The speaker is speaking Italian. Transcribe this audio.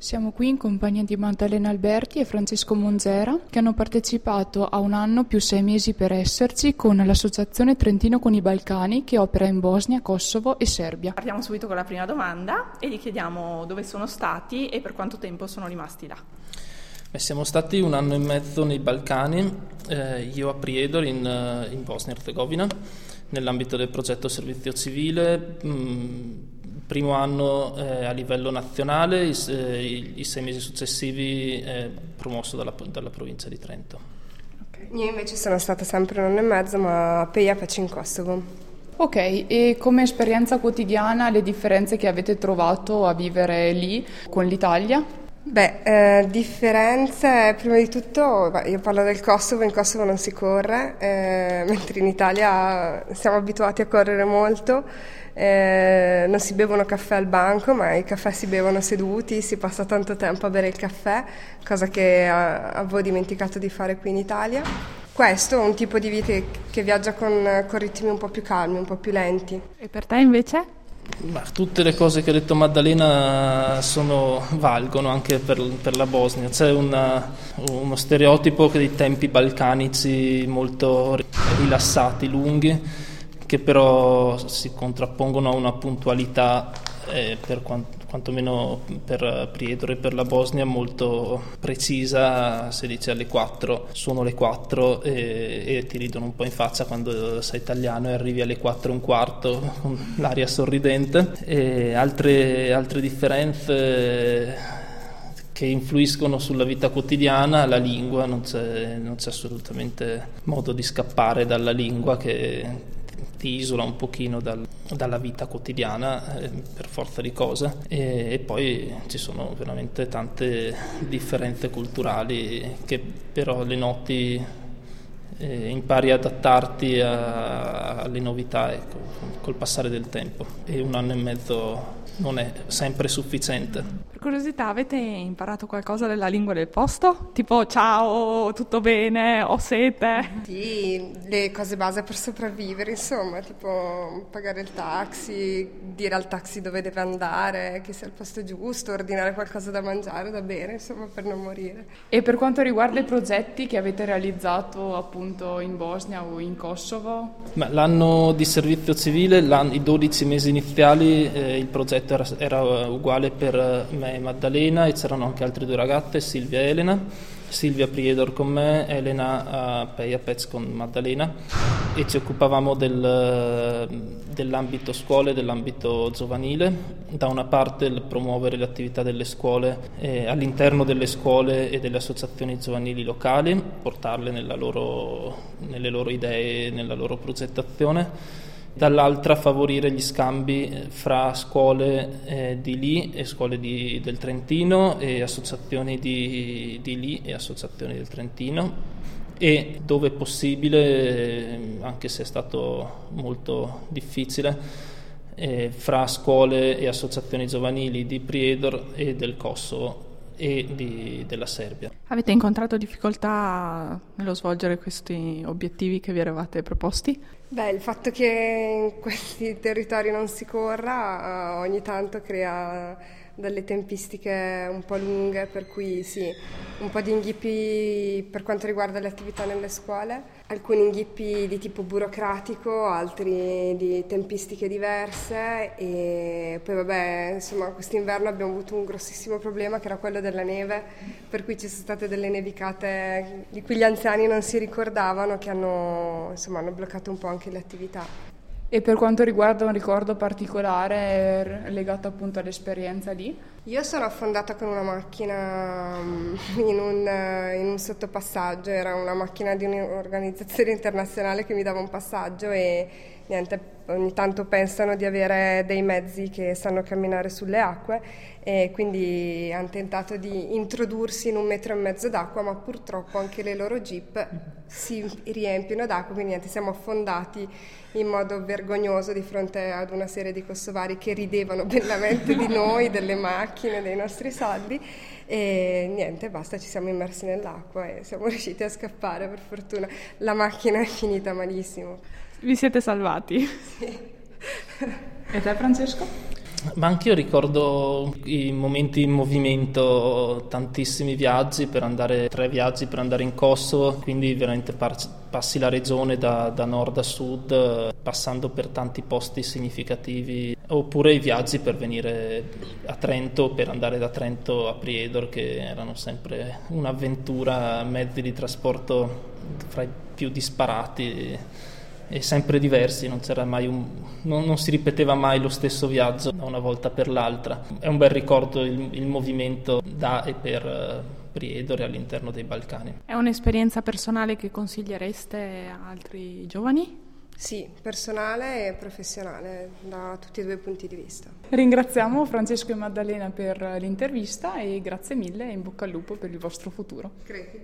Siamo qui in compagnia di Maddalena Alberti e Francesco Monzera che hanno partecipato a un anno più sei mesi per esserci con l'associazione Trentino con i Balcani che opera in Bosnia, Kosovo e Serbia. Partiamo subito con la prima domanda e gli chiediamo dove sono stati e per quanto tempo sono rimasti là. Beh, siamo stati un anno e mezzo nei Balcani, eh, io a Priedor in, eh, in Bosnia-Herzegovina, nell'ambito del progetto servizio civile. Mh, mm, primo anno eh, a livello nazionale, i, eh, i, i, sei mesi successivi eh, promosso dalla, dalla, provincia di Trento. Okay. Io invece sono stata sempre un anno e mezzo, ma a Pejapec in Kosovo. Ok, e come esperienza quotidiana le differenze che avete trovato a vivere lì con l'Italia? Beh, eh, differenze, prima di tutto, io parlo del Kosovo, in Kosovo non si corre, eh, mentre in Italia siamo abituati a correre molto, eh, non si bevono caffè al banco, ma i caffè si bevono seduti, si passa tanto tempo a bere il caffè, cosa che avevo dimenticato di fare qui in Italia. Questo è un tipo di vita che viaggia con, con ritmi un po' più calmi, un po' più lenti. E per te invece? Ma tutte le cose che ha detto Maddalena sono, valgono anche per, per, la Bosnia. C'è una, uno stereotipo dei tempi balcanici molto rilassati, lunghi, che però si contrappongono a una puntualità eh, per quanto quantomeno per Priedro e per la Bosnia molto precisa, si dice alle 4, sono le 4 e, e, ti ridono un po' in faccia quando sei italiano e arrivi alle 4 e un quarto con l'aria sorridente. E altre, altre differenze che influiscono sulla vita quotidiana, la lingua, non c'è, non c'è assolutamente modo di scappare dalla lingua che ti isola un pochino dal, dalla vita quotidiana eh, per forza di cose. E, e, poi ci sono veramente tante differenze culturali che però le noti eh, impari ad adattarti a, alle novità ecco, col passare del tempo e un anno e mezzo non è sempre sufficiente. Per curiosità, avete imparato qualcosa della lingua del posto? Tipo ciao, tutto bene, ho sete? Sì, le cose base per sopravvivere, insomma, tipo pagare il taxi, dire al taxi dove deve andare, che sia il posto giusto, ordinare qualcosa da mangiare, da bere, insomma, per non morire. E per quanto riguarda i progetti che avete realizzato appunto in Bosnia o in Kosovo? Ma l'anno di servizio civile, i 12 mesi iniziali, eh, il progetto era, era uguale per me e Maddalena e c'erano anche altre due ragazze, Silvia e Elena. Silvia Priedor con me, Elena a Peia Pez con Maddalena e ci occupavamo del, dell'ambito scuole, dell'ambito giovanile. Da una parte il promuovere le attività delle scuole eh, all'interno delle scuole e delle associazioni giovanili locali, portarle loro, nelle loro idee, nella loro progettazione dall'altra favorire gli scambi eh, fra scuole eh, di lì e scuole di, del Trentino e associazioni di, di lì e associazioni del Trentino. E dove possibile, eh, anche se è stato molto difficile, eh, fra scuole e associazioni giovanili di Priedor e del Kosovo e di, della Serbia. Avete incontrato difficoltà nello svolgere questi obiettivi che vi eravate proposti? Beh, il fatto che in questi territori non si corra uh, ogni tanto crea delle tempistiche un po' lunghe, per cui sì, un po' di inghippi per quanto riguarda le attività nelle scuole, alcuni inghippi di tipo burocratico, altri di tempistiche diverse e poi vabbè, insomma, quest'inverno abbiamo avuto un grossissimo problema che era quello della neve, per cui ci sono state delle nevicate di cui gli anziani non si ricordavano che hanno, insomma, hanno bloccato un po' anche le attività. E per quanto riguarda un ricordo particolare legato appunto all'esperienza lì? Io sono affondata con una macchina mm, in un, in un, sottopassaggio, era una macchina di un'organizzazione internazionale che mi dava un passaggio e niente, ogni tanto pensano di avere dei mezzi che sanno camminare sulle acque e quindi hanno tentato di introdursi in un metro e mezzo d'acqua, ma purtroppo anche le loro jeep si riempiono d'acqua, quindi niente, siamo affondati in modo vergognoso di fronte ad una serie di kosovari che ridevano bellamente di noi, delle macchine, dei nostri soldi e niente, basta, ci siamo immersi nell'acqua e siamo riusciti a scappare per fortuna. La macchina è finita malissimo. Vi siete salvati? Sì. E te Francesco? Ma anche io ricordo i momenti in movimento, tantissimi viaggi per andare, tre viaggi per andare in Kosovo, quindi veramente passi la regione da, da nord a sud, passando per tanti posti significativi, oppure i viaggi per venire a Trento, per andare da Trento a Priedor, che erano sempre un'avventura, mezzi di trasporto fra i più disparati e sempre diversi, non, un, non, non, si ripeteva mai lo stesso viaggio da una volta per l'altra. È un bel ricordo il, il movimento da e per uh, Priedore all'interno dei Balcani. È un'esperienza personale che consigliereste a altri giovani? Sì, personale e professionale da tutti e due i punti di vista. Ringraziamo Francesco e Maddalena per l'intervista e grazie mille e in bocca al lupo per il vostro futuro. Crepi.